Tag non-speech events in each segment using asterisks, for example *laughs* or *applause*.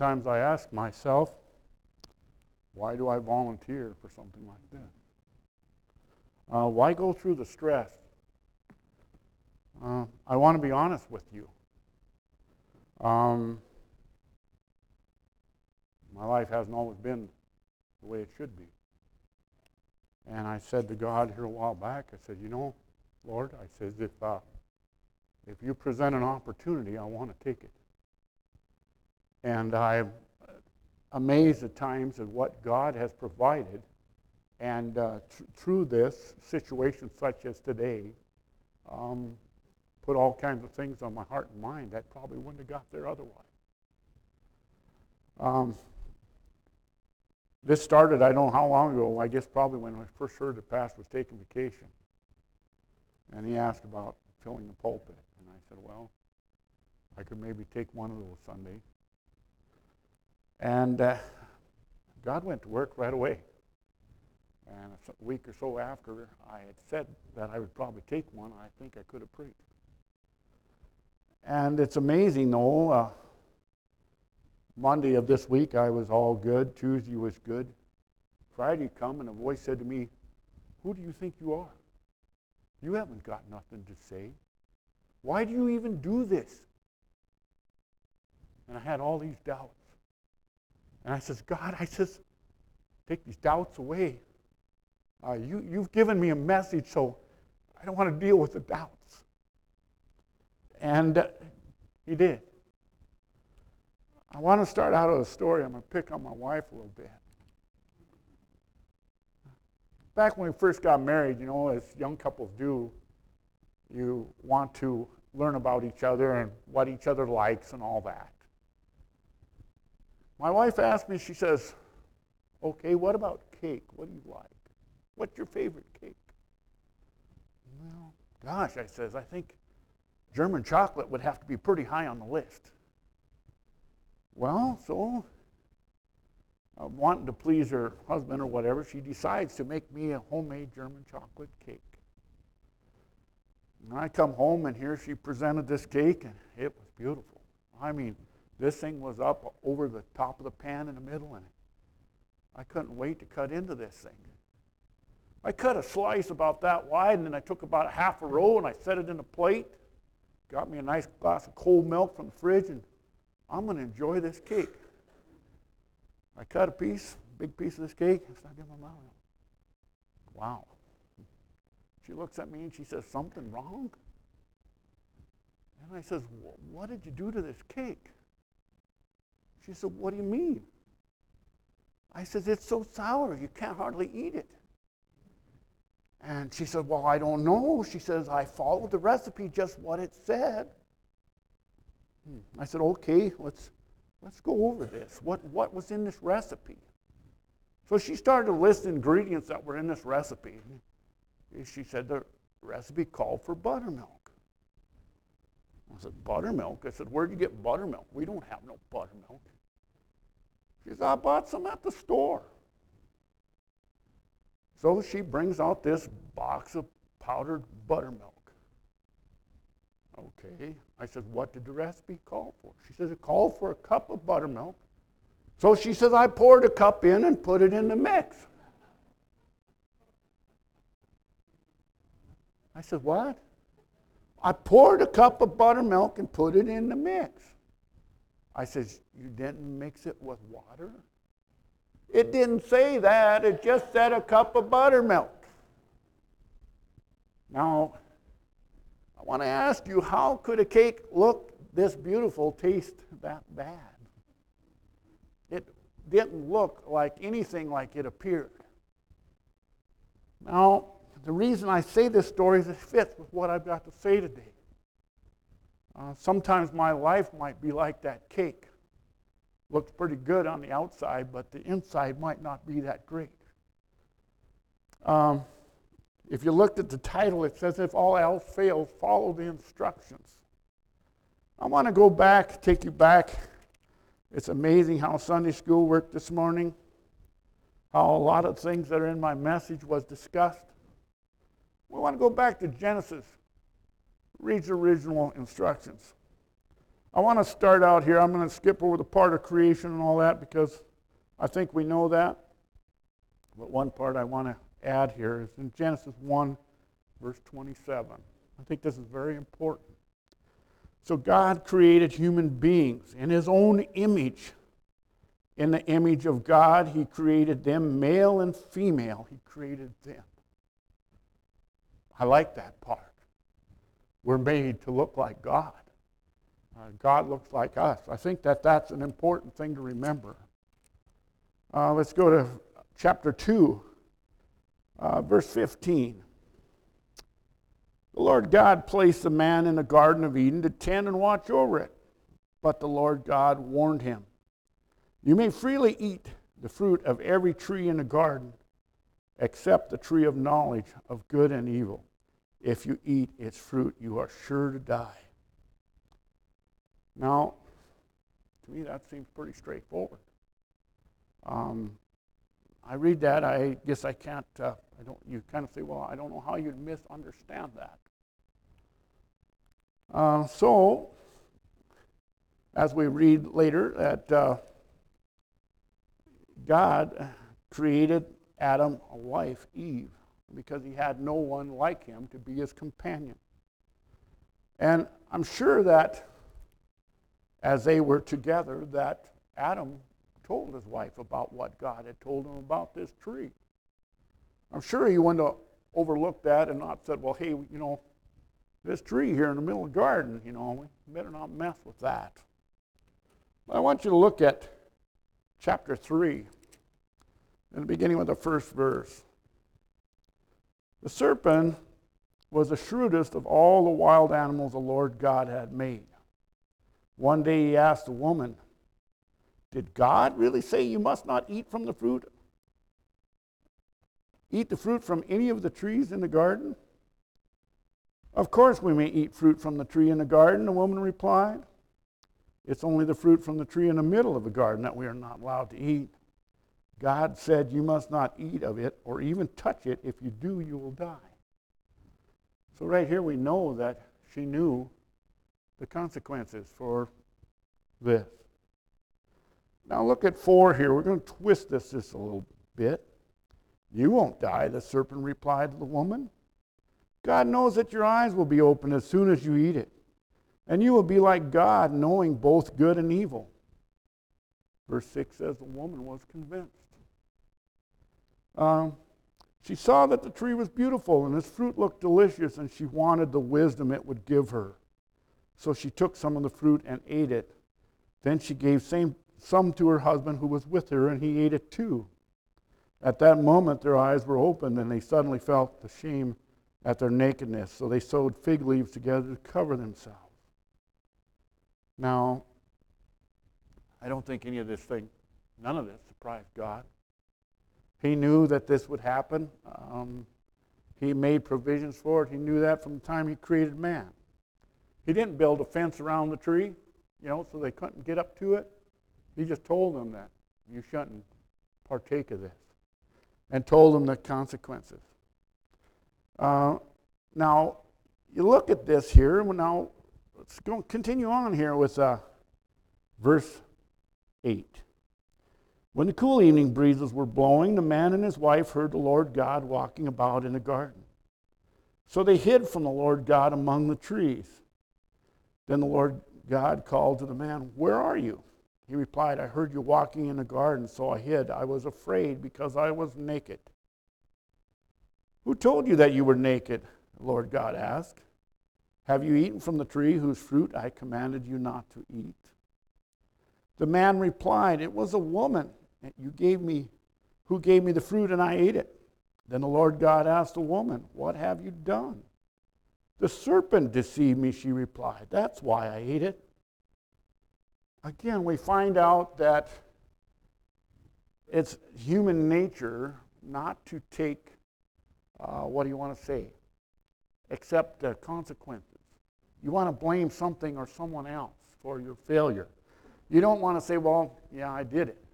Sometimes I ask myself, why do I volunteer for something like this? Uh, why go through the stress? Uh, I want to be honest with you. Um, my life hasn't always been the way it should be. And I said to God here a while back, I said, you know, Lord, I said, if, uh, if you present an opportunity, I want to take it. And I'm amazed at times at what God has provided. And uh, th- through this situation, such as today, um, put all kinds of things on my heart and mind that probably wouldn't have got there otherwise. Um, this started, I don't know how long ago, I guess probably when I first heard the pastor was taking vacation. And he asked about filling the pulpit. And I said, well, I could maybe take one of those Sundays. And uh, God went to work right away. And a week or so after I had said that I would probably take one, I think I could have preached. And it's amazing, though. Uh, Monday of this week, I was all good. Tuesday was good. Friday come, and a voice said to me, Who do you think you are? You haven't got nothing to say. Why do you even do this? And I had all these doubts. And I says, God, I says, take these doubts away. Uh, you, you've given me a message, so I don't want to deal with the doubts. And uh, he did. I want to start out with a story. I'm going to pick on my wife a little bit. Back when we first got married, you know, as young couples do, you want to learn about each other and what each other likes and all that. My wife asked me, she says, okay, what about cake? What do you like? What's your favorite cake? Well, gosh, I says, I think German chocolate would have to be pretty high on the list. Well, so uh, wanting to please her husband or whatever, she decides to make me a homemade German chocolate cake. And I come home and here she presented this cake, and it was beautiful. I mean, this thing was up over the top of the pan in the middle, and I couldn't wait to cut into this thing. I cut a slice about that wide, and then I took about a half a roll and I set it in a plate. Got me a nice glass of cold milk from the fridge, and I'm going to enjoy this cake. I cut a piece, big piece of this cake, and stuck it in my mouth. Wow. She looks at me and she says, Something wrong? And I says, What did you do to this cake? She said, What do you mean? I said, It's so sour, you can't hardly eat it. And she said, Well, I don't know. She says, I followed the recipe just what it said. I said, Okay, let's, let's go over this. What, what was in this recipe? So she started to list ingredients that were in this recipe. She said the recipe called for buttermilk. I said, Buttermilk? I said, Where'd you get buttermilk? We don't have no buttermilk. She says, I bought some at the store. So she brings out this box of powdered buttermilk. Okay. I said, What did the recipe call for? She says, It called for a cup of buttermilk. So she says, I poured a cup in and put it in the mix. I said, What? I poured a cup of buttermilk and put it in the mix. I says, You didn't mix it with water? It didn't say that. It just said a cup of buttermilk. Now, I want to ask you how could a cake look this beautiful taste that bad? It didn't look like anything like it appeared. Now, the reason I say this story is it fits with what I've got to say today. Uh, sometimes my life might be like that cake. Looks pretty good on the outside, but the inside might not be that great. Um, if you looked at the title, it says, If all else fails, follow the instructions. I want to go back, take you back. It's amazing how Sunday school worked this morning, how a lot of things that are in my message was discussed. We want to go back to Genesis, read the original instructions. I want to start out here. I'm going to skip over the part of creation and all that because I think we know that. But one part I want to add here is in Genesis 1, verse 27. I think this is very important. So God created human beings in his own image. In the image of God, he created them, male and female, he created them. I like that part. We're made to look like God. Uh, God looks like us. I think that that's an important thing to remember. Uh, let's go to chapter 2, uh, verse 15. The Lord God placed the man in the Garden of Eden to tend and watch over it. But the Lord God warned him You may freely eat the fruit of every tree in the garden, except the tree of knowledge of good and evil. If you eat its fruit, you are sure to die. Now, to me, that seems pretty straightforward. Um, I read that, I guess I can't, uh, I don't, you kind of say, well, I don't know how you'd misunderstand that. Uh, so, as we read later, that uh, God created Adam a wife, Eve, because he had no one like him to be his companion. And I'm sure that as they were together, that Adam told his wife about what God had told him about this tree. I'm sure he wouldn't have overlooked that and not said, well, hey, you know, this tree here in the middle of the garden, you know, we better not mess with that. But I want you to look at chapter 3, in the beginning with the first verse. The serpent was the shrewdest of all the wild animals the Lord God had made. One day he asked the woman, Did God really say you must not eat from the fruit? Eat the fruit from any of the trees in the garden? Of course, we may eat fruit from the tree in the garden, the woman replied. It's only the fruit from the tree in the middle of the garden that we are not allowed to eat. God said, You must not eat of it or even touch it. If you do, you will die. So, right here, we know that she knew the consequences for this. Now look at four here. We're going to twist this just a little bit. You won't die, the serpent replied to the woman. God knows that your eyes will be opened as soon as you eat it, and you will be like God, knowing both good and evil. Verse 6 says the woman was convinced. Um, she saw that the tree was beautiful and its fruit looked delicious, and she wanted the wisdom it would give her. So she took some of the fruit and ate it. Then she gave same, some to her husband who was with her, and he ate it too. At that moment, their eyes were opened, and they suddenly felt the shame at their nakedness. So they sewed fig leaves together to cover themselves. Now, I don't think any of this thing, none of this surprised God. He knew that this would happen. Um, he made provisions for it. He knew that from the time he created man. He didn't build a fence around the tree, you know, so they couldn't get up to it. He just told them that you shouldn't partake of this and told them the consequences. Uh, now, you look at this here. Now, let's go continue on here with uh, verse 8. When the cool evening breezes were blowing, the man and his wife heard the Lord God walking about in the garden. So they hid from the Lord God among the trees. Then the Lord God called to the man, Where are you? He replied, I heard you walking in the garden, so I hid. I was afraid because I was naked. Who told you that you were naked? The Lord God asked. Have you eaten from the tree whose fruit I commanded you not to eat? The man replied, It was a woman you gave me, who gave me the fruit, and I ate it. Then the Lord God asked the woman, What have you done? The serpent deceived me, she replied. That's why I ate it. Again, we find out that it's human nature not to take, uh, what do you want to say, accept the consequences. You want to blame something or someone else for your failure. You don't want to say, well, yeah, I did it.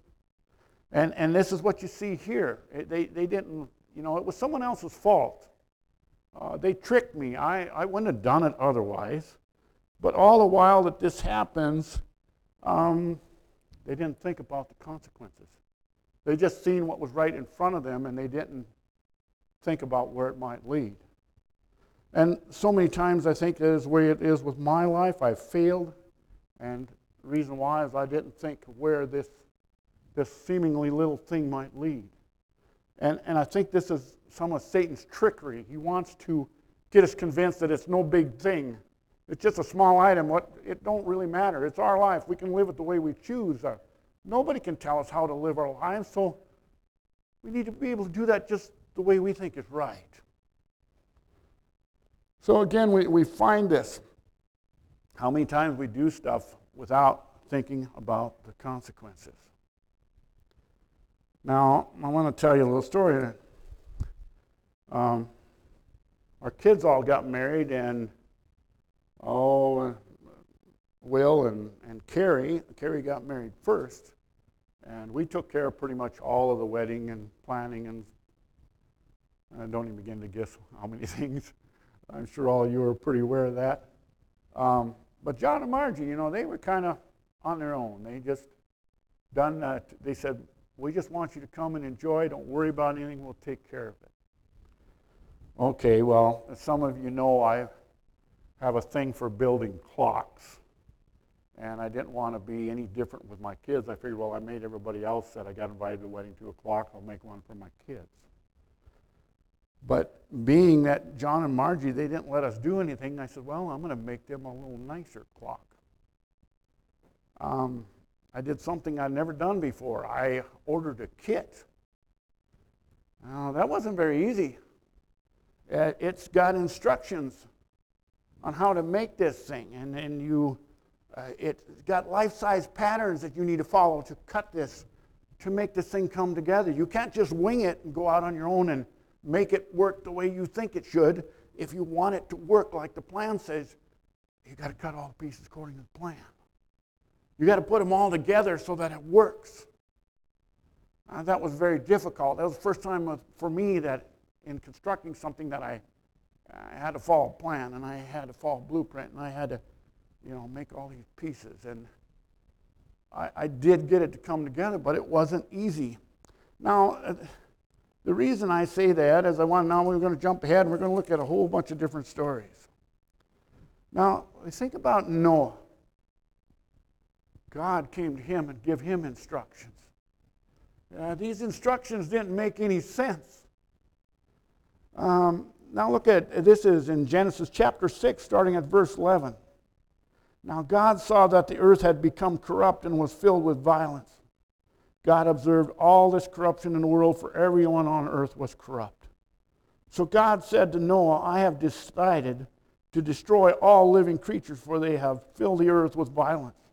And, and this is what you see here. They, they didn't, you know, it was someone else's fault. Uh, they tricked me. I, I wouldn't have done it otherwise. But all the while that this happens, um, they didn't think about the consequences. They just seen what was right in front of them and they didn't think about where it might lead. And so many times I think that is the way it is with my life. I've failed. And the reason why is I didn't think where this, this seemingly little thing might lead. And, and I think this is some of Satan's trickery. He wants to get us convinced that it's no big thing. It's just a small item. What it don't really matter. It's our life. We can live it the way we choose. Uh, nobody can tell us how to live our lives, so we need to be able to do that just the way we think is right. So again, we, we find this. How many times we do stuff without thinking about the consequences. Now, I want to tell you a little story. Um, our kids all got married, and oh, Will and, and Carrie, Carrie got married first, and we took care of pretty much all of the wedding and planning, and I don't even begin to guess how many *laughs* things. I'm sure all of you are pretty aware of that. Um, but John and Margie, you know, they were kind of on their own. They just done that. They said, we just want you to come and enjoy. Don't worry about anything. We'll take care of it. Okay, well, as some of you know, I have a thing for building clocks. And I didn't want to be any different with my kids. I figured, well, I made everybody else that I got invited to the wedding to a clock. I'll make one for my kids. But being that John and Margie, they didn't let us do anything, I said, well, I'm going to make them a little nicer clock. Um, I did something I'd never done before. I ordered a kit. Now, that wasn't very easy. Uh, it's got instructions on how to make this thing, and, and you, uh, it's got life-size patterns that you need to follow to cut this, to make this thing come together. You can't just wing it and go out on your own and make it work the way you think it should. If you want it to work like the plan says, you've got to cut all the pieces according to the plan. You got to put them all together so that it works. Uh, that was very difficult. That was the first time for me that in constructing something that I, I had to follow a plan and I had to follow a blueprint and I had to, you know, make all these pieces. And I, I did get it to come together, but it wasn't easy. Now, uh, the reason I say that is I want now we're going to jump ahead and we're going to look at a whole bunch of different stories. Now, think about Noah. God came to him and gave him instructions. Uh, these instructions didn't make any sense. Um, now look at this is in Genesis chapter 6, starting at verse 11. Now God saw that the earth had become corrupt and was filled with violence. God observed all this corruption in the world, for everyone on earth was corrupt. So God said to Noah, I have decided to destroy all living creatures, for they have filled the earth with violence.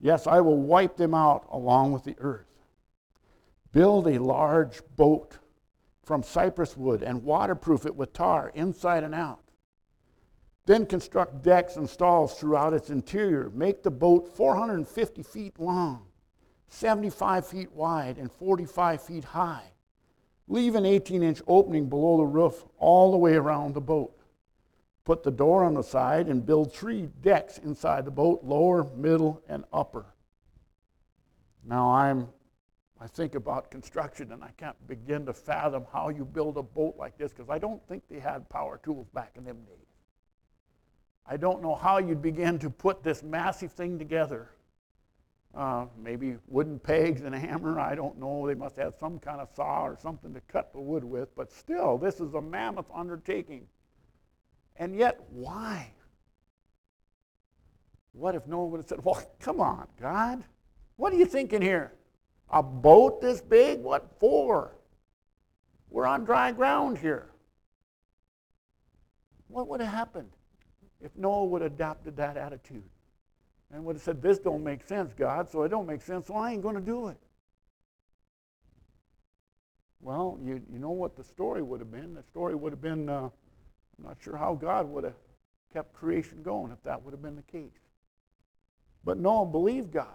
Yes, I will wipe them out along with the earth. Build a large boat from cypress wood and waterproof it with tar inside and out. Then construct decks and stalls throughout its interior. Make the boat 450 feet long, 75 feet wide, and 45 feet high. Leave an 18 inch opening below the roof all the way around the boat. Put the door on the side and build three decks inside the boat lower, middle, and upper. Now I'm I think about construction and I can't begin to fathom how you build a boat like this because I don't think they had power tools back in them days. I don't know how you'd begin to put this massive thing together. Uh, maybe wooden pegs and a hammer, I don't know. They must have some kind of saw or something to cut the wood with, but still, this is a mammoth undertaking. And yet, why? What if Noah would have said, Well, come on, God. What are you thinking here? A boat this big? What for? We're on dry ground here. What would have happened if Noah would have adopted that attitude and would have said, This don't make sense, God, so it don't make sense, so I ain't going to do it? Well, you, you know what the story would have been. The story would have been uh, I'm not sure how God would have kept creation going if that would have been the case. But Noah believed God.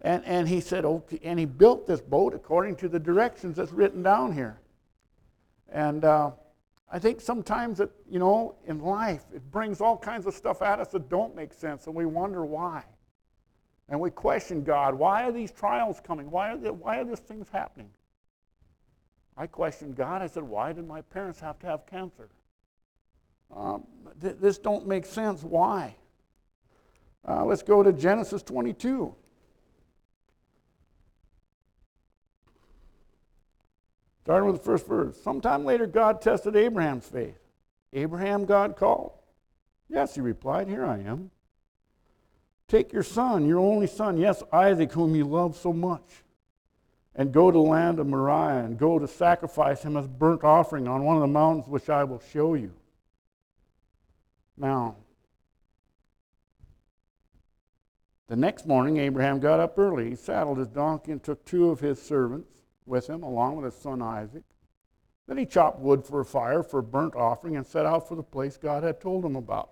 And, and he said, okay, and he built this boat according to the directions that's written down here. And uh, I think sometimes that, you know, in life, it brings all kinds of stuff at us that don't make sense, and we wonder why. And we question God. Why are these trials coming? Why are, the, why are these things happening? I questioned God. I said, why did my parents have to have cancer? Um, th- this don't make sense. Why? Uh, let's go to Genesis 22. Starting with the first verse. Sometime later, God tested Abraham's faith. Abraham, God called. Yes, he replied, Here I am. Take your son, your only son, yes, Isaac, whom you love so much, and go to the land of Moriah and go to sacrifice him as burnt offering on one of the mountains which I will show you. Now, the next morning, Abraham got up early. He saddled his donkey and took two of his servants with him, along with his son Isaac. Then he chopped wood for a fire for a burnt offering and set out for the place God had told him about.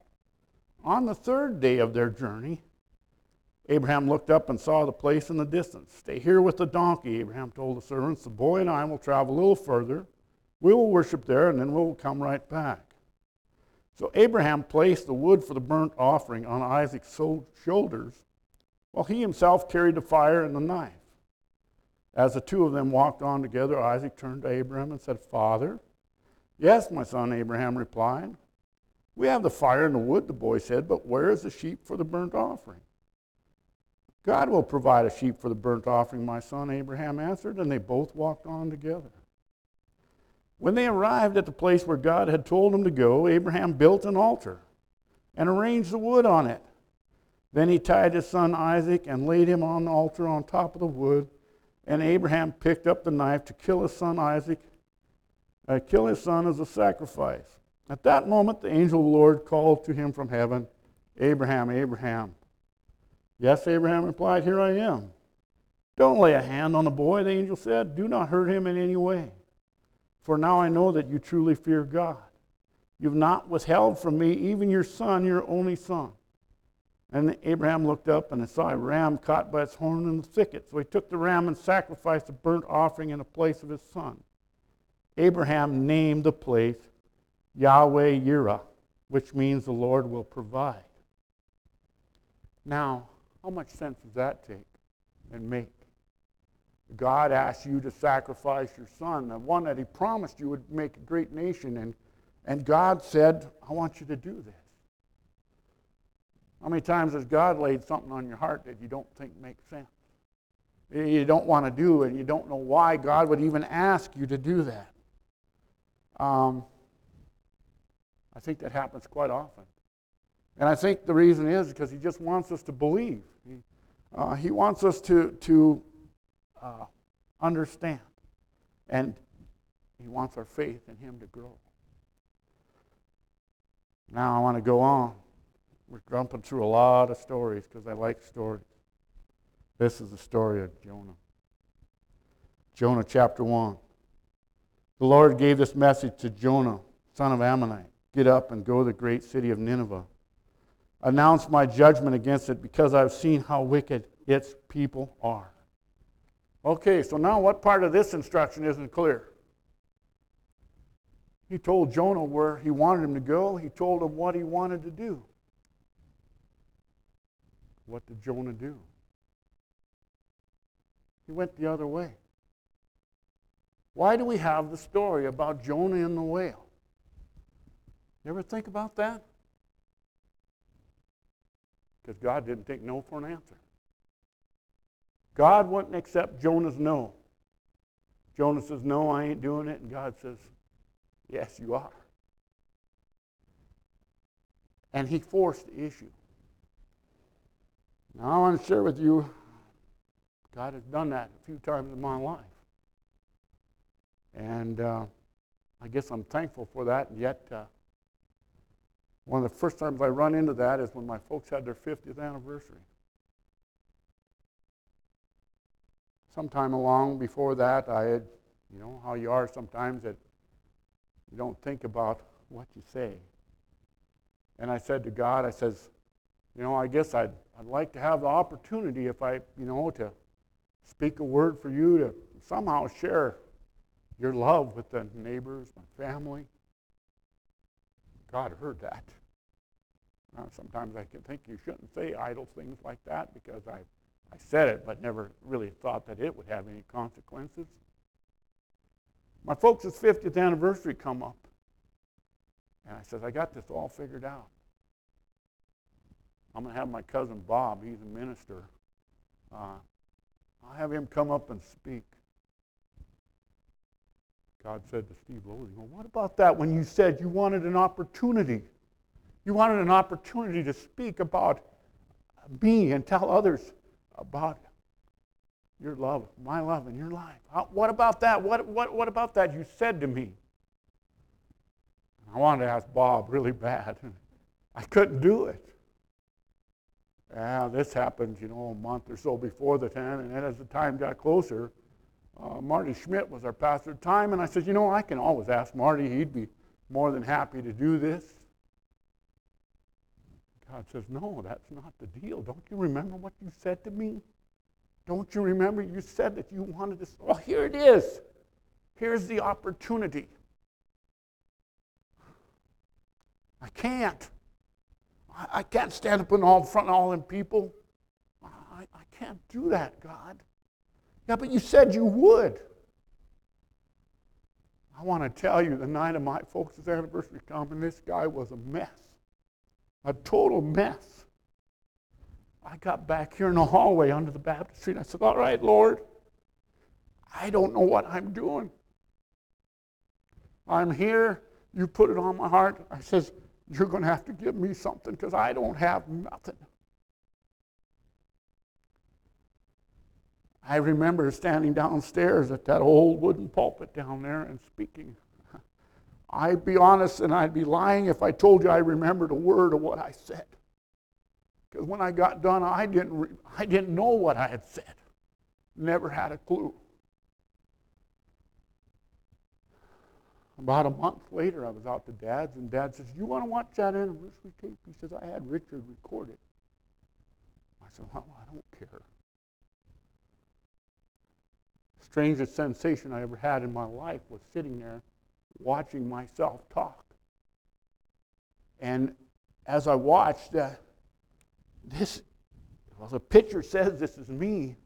On the third day of their journey, Abraham looked up and saw the place in the distance. Stay here with the donkey, Abraham told the servants. The boy and I will travel a little further. We will worship there, and then we'll come right back. So Abraham placed the wood for the burnt offering on Isaac's shoulders, while he himself carried the fire and the knife. As the two of them walked on together, Isaac turned to Abraham and said, Father, yes, my son, Abraham replied. We have the fire and the wood, the boy said, but where is the sheep for the burnt offering? God will provide a sheep for the burnt offering, my son, Abraham answered, and they both walked on together. When they arrived at the place where God had told them to go, Abraham built an altar and arranged the wood on it. Then he tied his son Isaac and laid him on the altar on top of the wood. And Abraham picked up the knife to kill his son Isaac, uh, kill his son as a sacrifice. At that moment, the angel of the Lord called to him from heaven, Abraham, Abraham. Yes, Abraham replied, Here I am. Don't lay a hand on the boy, the angel said. Do not hurt him in any way. For now I know that you truly fear God. You've not withheld from me even your son, your only son. And Abraham looked up and saw a ram caught by its horn in the thicket. So he took the ram and sacrificed a burnt offering in the place of his son. Abraham named the place Yahweh Yireh, which means the Lord will provide. Now, how much sense does that take and make? God asked you to sacrifice your son, the one that he promised you would make a great nation, and, and God said, I want you to do this. How many times has God laid something on your heart that you don't think makes sense? You don't want to do, and you don't know why God would even ask you to do that. Um, I think that happens quite often. And I think the reason is because he just wants us to believe. He, uh, he wants us to, to uh, understand. And he wants our faith in him to grow. Now I want to go on. We're jumping through a lot of stories because I like stories. This is the story of Jonah. Jonah chapter 1. The Lord gave this message to Jonah, son of Amittai Get up and go to the great city of Nineveh announce my judgment against it because I've seen how wicked its people are. Okay, so now what part of this instruction isn't clear? He told Jonah where he wanted him to go, he told him what he wanted to do. What did Jonah do? He went the other way. Why do we have the story about Jonah and the whale? You ever think about that? Because God didn't take no for an answer. God wouldn't accept Jonah's no. Jonah says, No, I ain't doing it. And God says, Yes, you are. And he forced the issue. Now, I want to share with you, God has done that a few times in my life. And uh, I guess I'm thankful for that, and yet uh, one of the first times I run into that is when my folks had their 50th anniversary. Sometime along before that, I had, you know, how you are sometimes that you don't think about what you say. And I said to God, I says, you know, I guess I'd, I'd like to have the opportunity if I, you know, to speak a word for you to somehow share your love with the neighbors, my family. God heard that. Uh, sometimes I can think you shouldn't say idle things like that because I, I said it, but never really thought that it would have any consequences. My folks' 50th anniversary come up. And I said, I got this all figured out. I'm going to have my cousin Bob, he's a minister. Uh, I'll have him come up and speak. God said to Steve Losey, well, what about that when you said you wanted an opportunity? You wanted an opportunity to speak about me and tell others about your love, my love and your life. What about that? What, what, what about that you said to me? I wanted to ask Bob really bad. *laughs* I couldn't do it. Yeah, this happened, you know, a month or so before the 10, and then as the time got closer, uh, Marty Schmidt was our pastor at the time, and I said, you know, I can always ask Marty. He'd be more than happy to do this. God says, no, that's not the deal. Don't you remember what you said to me? Don't you remember you said that you wanted to? Well, oh, here it is. Here's the opportunity. I can't. I, I can't stand up in all front of all them people. I, I can't do that, God. Yeah, but you said you would. I want to tell you, the night of my folks' anniversary coming, this guy was a mess, a total mess. I got back here in the hallway under the baptistry, and I said, All right, Lord, I don't know what I'm doing. I'm here. You put it on my heart. I says, you're going to have to give me something because I don't have nothing. I remember standing downstairs at that old wooden pulpit down there and speaking. I'd be honest and I'd be lying if I told you I remembered a word of what I said. Because when I got done, I didn't, re- I didn't know what I had said. Never had a clue. About a month later, I was out to Dad's, and Dad says, You want to watch that anniversary tape? He says, I had Richard record it. I said, Well, I don't care. Strangest sensation I ever had in my life was sitting there watching myself talk. And as I watched, uh, this, well, the picture says this is me,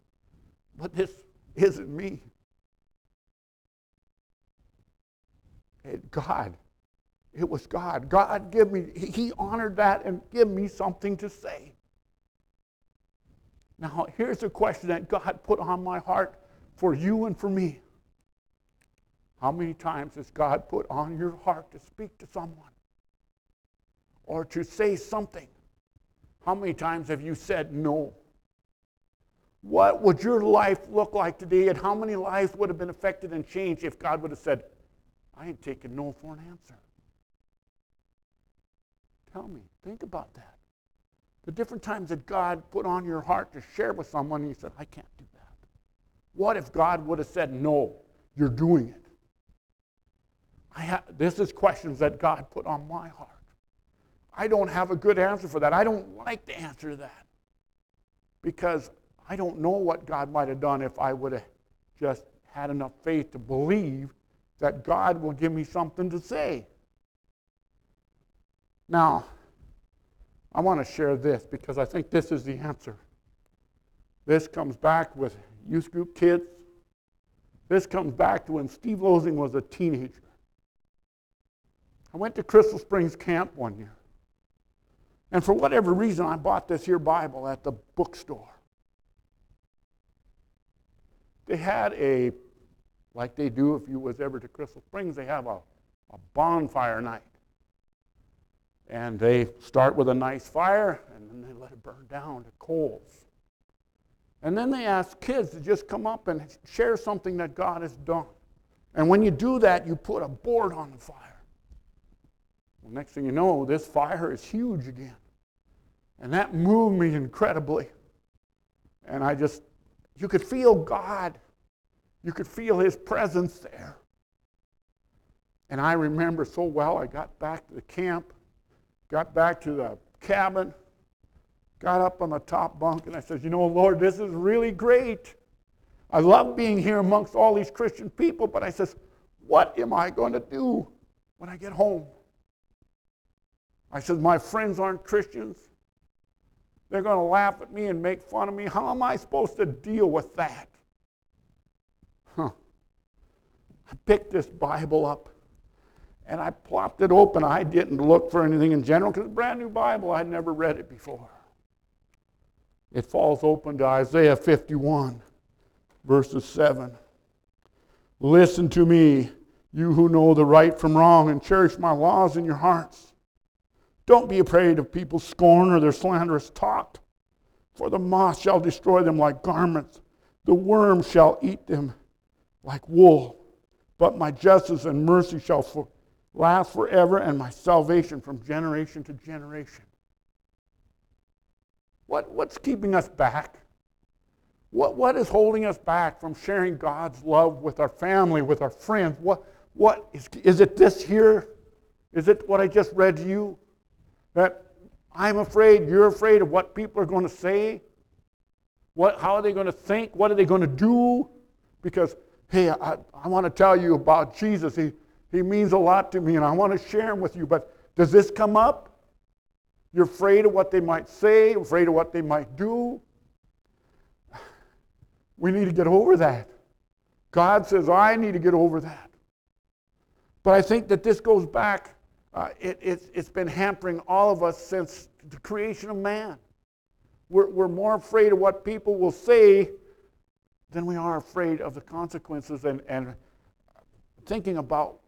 but this isn't me. It, God. It was God. God give me, He honored that and give me something to say. Now, here's a question that God put on my heart for you and for me. How many times has God put on your heart to speak to someone or to say something? How many times have you said no? What would your life look like today, and how many lives would have been affected and changed if God would have said, I ain't taking no for an answer. Tell me, think about that. The different times that God put on your heart to share with someone, and you said, I can't do that. What if God would have said, No, you're doing it? Ha- this is questions that God put on my heart. I don't have a good answer for that. I don't like the answer to that because I don't know what God might have done if I would have just had enough faith to believe that God will give me something to say. Now, I want to share this because I think this is the answer. This comes back with youth group kids. This comes back to when Steve Losing was a teenager. I went to Crystal Springs camp one year. And for whatever reason, I bought this here Bible at the bookstore. They had a like they do if you was ever to Crystal Springs, they have a, a bonfire night. And they start with a nice fire, and then they let it burn down to coals. And then they ask kids to just come up and share something that God has done. And when you do that, you put a board on the fire. Well, next thing you know, this fire is huge again. And that moved me incredibly. And I just, you could feel God you could feel his presence there. And I remember so well, I got back to the camp, got back to the cabin, got up on the top bunk, and I said, You know, Lord, this is really great. I love being here amongst all these Christian people, but I says, What am I going to do when I get home? I said, My friends aren't Christians. They're going to laugh at me and make fun of me. How am I supposed to deal with that? Huh. I picked this Bible up and I plopped it open. I didn't look for anything in general because it's a brand new Bible. I'd never read it before. It falls open to Isaiah 51, verses 7. Listen to me, you who know the right from wrong, and cherish my laws in your hearts. Don't be afraid of people's scorn or their slanderous talk, for the moth shall destroy them like garments, the worm shall eat them like wool. But my justice and mercy shall for, last forever, and my salvation from generation to generation. What, what's keeping us back? What, what is holding us back from sharing God's love with our family, with our friends? What, what is, is it this here? Is it what I just read to you? That I'm afraid, you're afraid of what people are going to say? What, how are they going to think? What are they going to do? Because, hey, I, I want to tell you about Jesus. He, he means a lot to me, and I want to share him with you. But does this come up? You're afraid of what they might say, afraid of what they might do. We need to get over that. God says, I need to get over that. But I think that this goes back, uh, it, it's, it's been hampering all of us since the creation of man. We're, we're more afraid of what people will say than we are afraid of the consequences and, and thinking about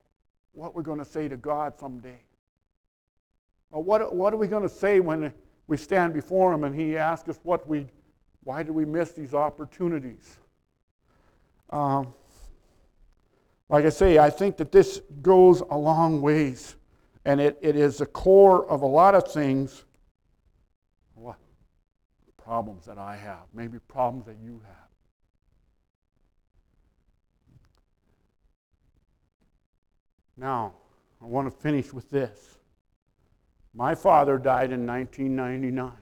what we're going to say to God someday. Or what, what are we going to say when we stand before Him and He asks us what we, why did we miss these opportunities? Um, like I say, I think that this goes a long ways, and it, it is the core of a lot of things. What problems that I have, maybe problems that you have. Now, I want to finish with this. My father died in 1999.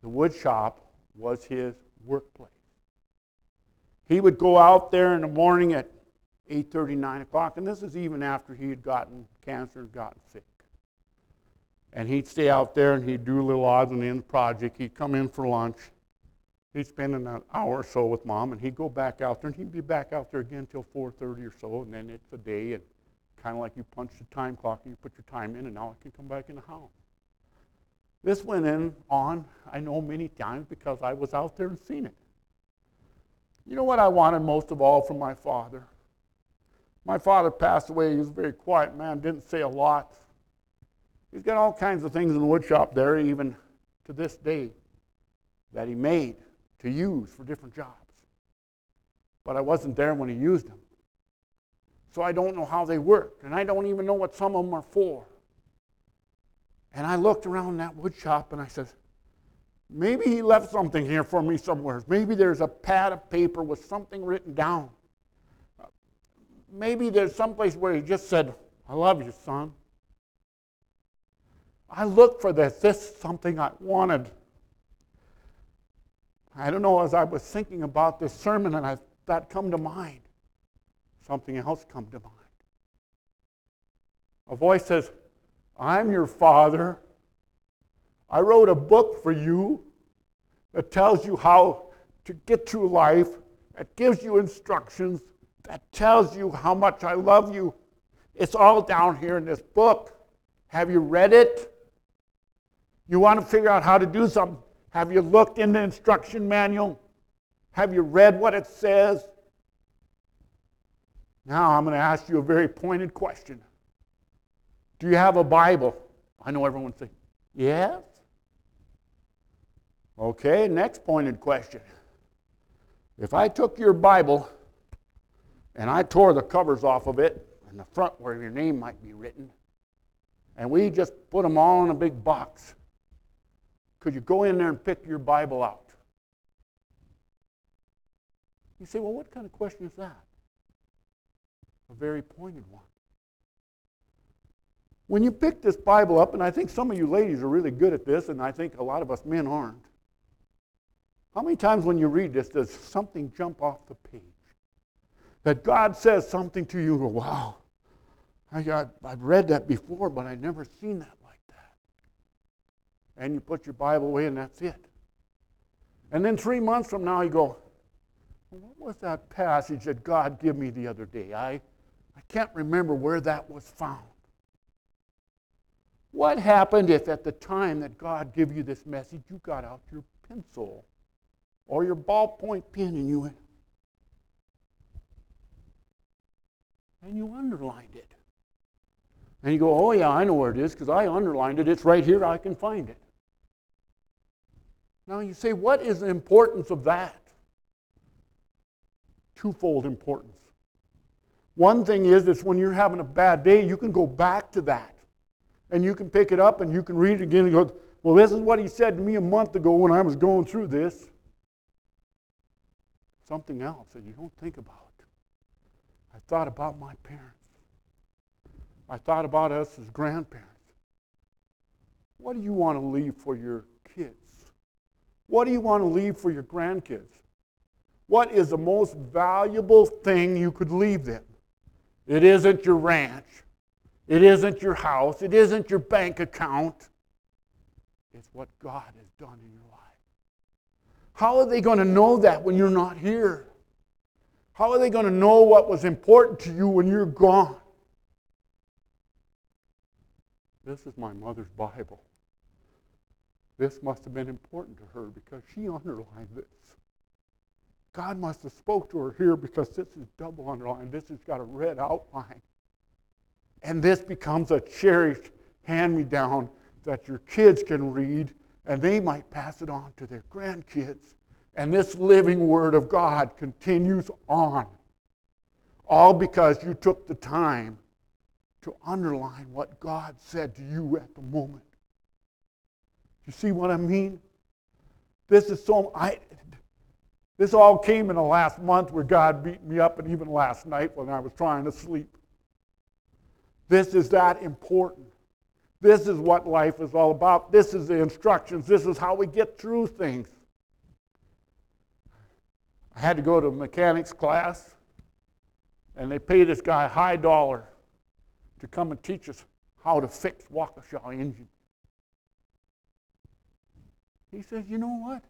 The wood shop was his workplace. He would go out there in the morning at 8.30, 9 o'clock, and this is even after he had gotten cancer and gotten sick. And he'd stay out there and he'd do a little odds and ends project. He'd come in for lunch. He'd spend an hour or so with mom, and he'd go back out there, and he'd be back out there again till 4.30 or so, and then it's a day, and kind of like you punch the time clock and you put your time in, and now I can come back in the house. This went in on, I know many times because I was out there and seen it. You know what I wanted most of all from my father? My father passed away. He was a very quiet man, didn't say a lot. He's got all kinds of things in the woodshop there, even to this day, that he made to use for different jobs. But I wasn't there when he used them. So I don't know how they worked, and I don't even know what some of them are for. And I looked around that woodshop and I said, maybe he left something here for me somewhere. Maybe there's a pad of paper with something written down. Maybe there's someplace where he just said, I love you, son. I looked for this. This is something I wanted. I don't know, as I was thinking about this sermon and I, that come to mind, something else come to mind. A voice says, I'm your father. I wrote a book for you that tells you how to get through life, that gives you instructions, that tells you how much I love you. It's all down here in this book. Have you read it? You want to figure out how to do something? Have you looked in the instruction manual? Have you read what it says? Now I'm going to ask you a very pointed question. Do you have a Bible? I know everyone says, yes. Okay, next pointed question. If I took your Bible and I tore the covers off of it and the front where your name might be written, and we just put them all in a big box, could you go in there and pick your Bible out? You say, well, what kind of question is that? A very pointed one. When you pick this Bible up, and I think some of you ladies are really good at this, and I think a lot of us men aren't. How many times when you read this does something jump off the page? That God says something to you, wow, I got, I'd read that before, but I'd never seen that like that. And you put your Bible away, and that's it. And then three months from now, you go, what was that passage that God gave me the other day? I, I can't remember where that was found. What happened if at the time that God gave you this message, you got out your pencil or your ballpoint pen and you went, and you underlined it? And you go, oh, yeah, I know where it is because I underlined it. It's right here. I can find it. Now you say, what is the importance of that? Twofold importance. One thing is, is when you're having a bad day, you can go back to that. And you can pick it up and you can read it again and go, well, this is what he said to me a month ago when I was going through this. Something else that you don't think about. I thought about my parents. I thought about us as grandparents. What do you want to leave for your kids? What do you want to leave for your grandkids? What is the most valuable thing you could leave them? It isn't your ranch. It isn't your house. It isn't your bank account. It's what God has done in your life. How are they going to know that when you're not here? How are they going to know what was important to you when you're gone? This is my mother's Bible. This must have been important to her because she underlined this. God must have spoke to her here because this is double underlined. This has got a red outline. And this becomes a cherished hand-me-down that your kids can read and they might pass it on to their grandkids. And this living word of God continues on. All because you took the time to underline what God said to you at the moment. You see what I mean? This is so I this all came in the last month where God beat me up and even last night when I was trying to sleep. This is that important. This is what life is all about. This is the instructions. This is how we get through things. I had to go to a mechanics class, and they pay this guy high dollar to come and teach us how to fix Waukesha engines. He says, you know what?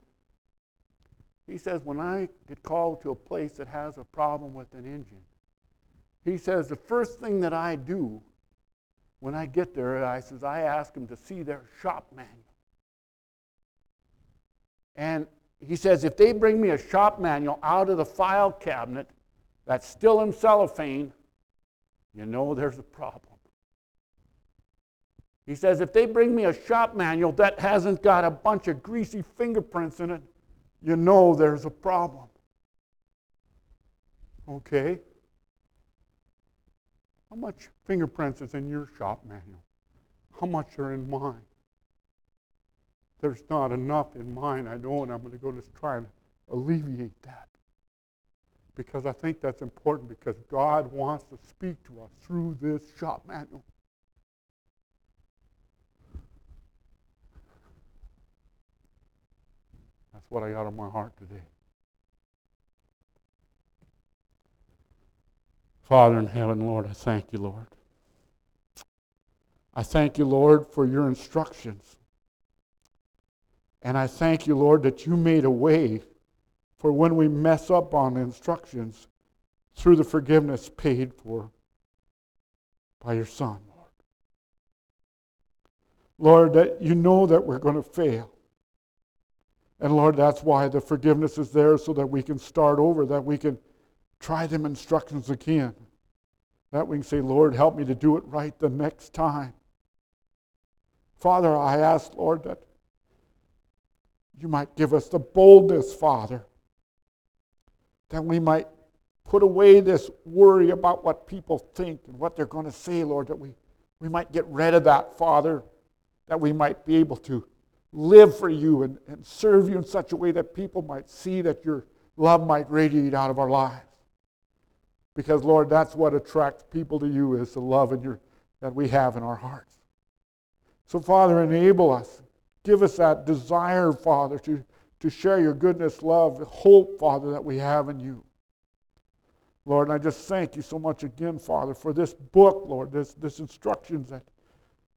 He says, when I get called to a place that has a problem with an engine, he says, the first thing that I do when I get there, I says, I ask them to see their shop manual. And he says, if they bring me a shop manual out of the file cabinet that's still in cellophane, you know there's a problem. He says, if they bring me a shop manual that hasn't got a bunch of greasy fingerprints in it, you know there's a problem. Okay? How much fingerprints is in your shop manual? How much are in mine? There's not enough in mine, I know, and I'm going to go to try and alleviate that because I think that's important because God wants to speak to us through this shop manual. That's what I got on my heart today. Father in heaven, Lord, I thank you, Lord. I thank you, Lord, for your instructions. And I thank you, Lord, that you made a way for when we mess up on instructions through the forgiveness paid for by your Son, Lord. Lord, that you know that we're going to fail. And Lord, that's why the forgiveness is there so that we can start over, that we can try them instructions again. That we can say, Lord, help me to do it right the next time. Father, I ask, Lord, that you might give us the boldness, Father, that we might put away this worry about what people think and what they're going to say, Lord, that we, we might get rid of that, Father, that we might be able to live for you and, and serve you in such a way that people might see that your love might radiate out of our lives. Because, Lord, that's what attracts people to you is the love in your, that we have in our hearts. So, Father, enable us. Give us that desire, Father, to to share your goodness, love, hope, Father, that we have in you. Lord, and I just thank you so much again, Father, for this book, Lord, this, this instructions that,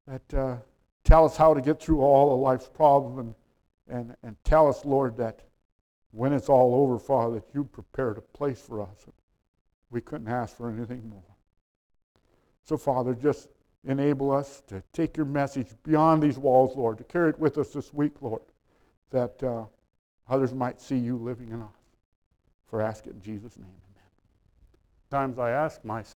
that uh, tell us how to get through all of life's problems and, and, and tell us, Lord, that when it's all over, Father, that you prepared a place for us. We couldn't ask for anything more. So, Father, just enable us to take your message beyond these walls, Lord, to carry it with us this week, Lord, that uh, others might see you living in us. For ask it in Jesus' name. Amen. Times I ask myself,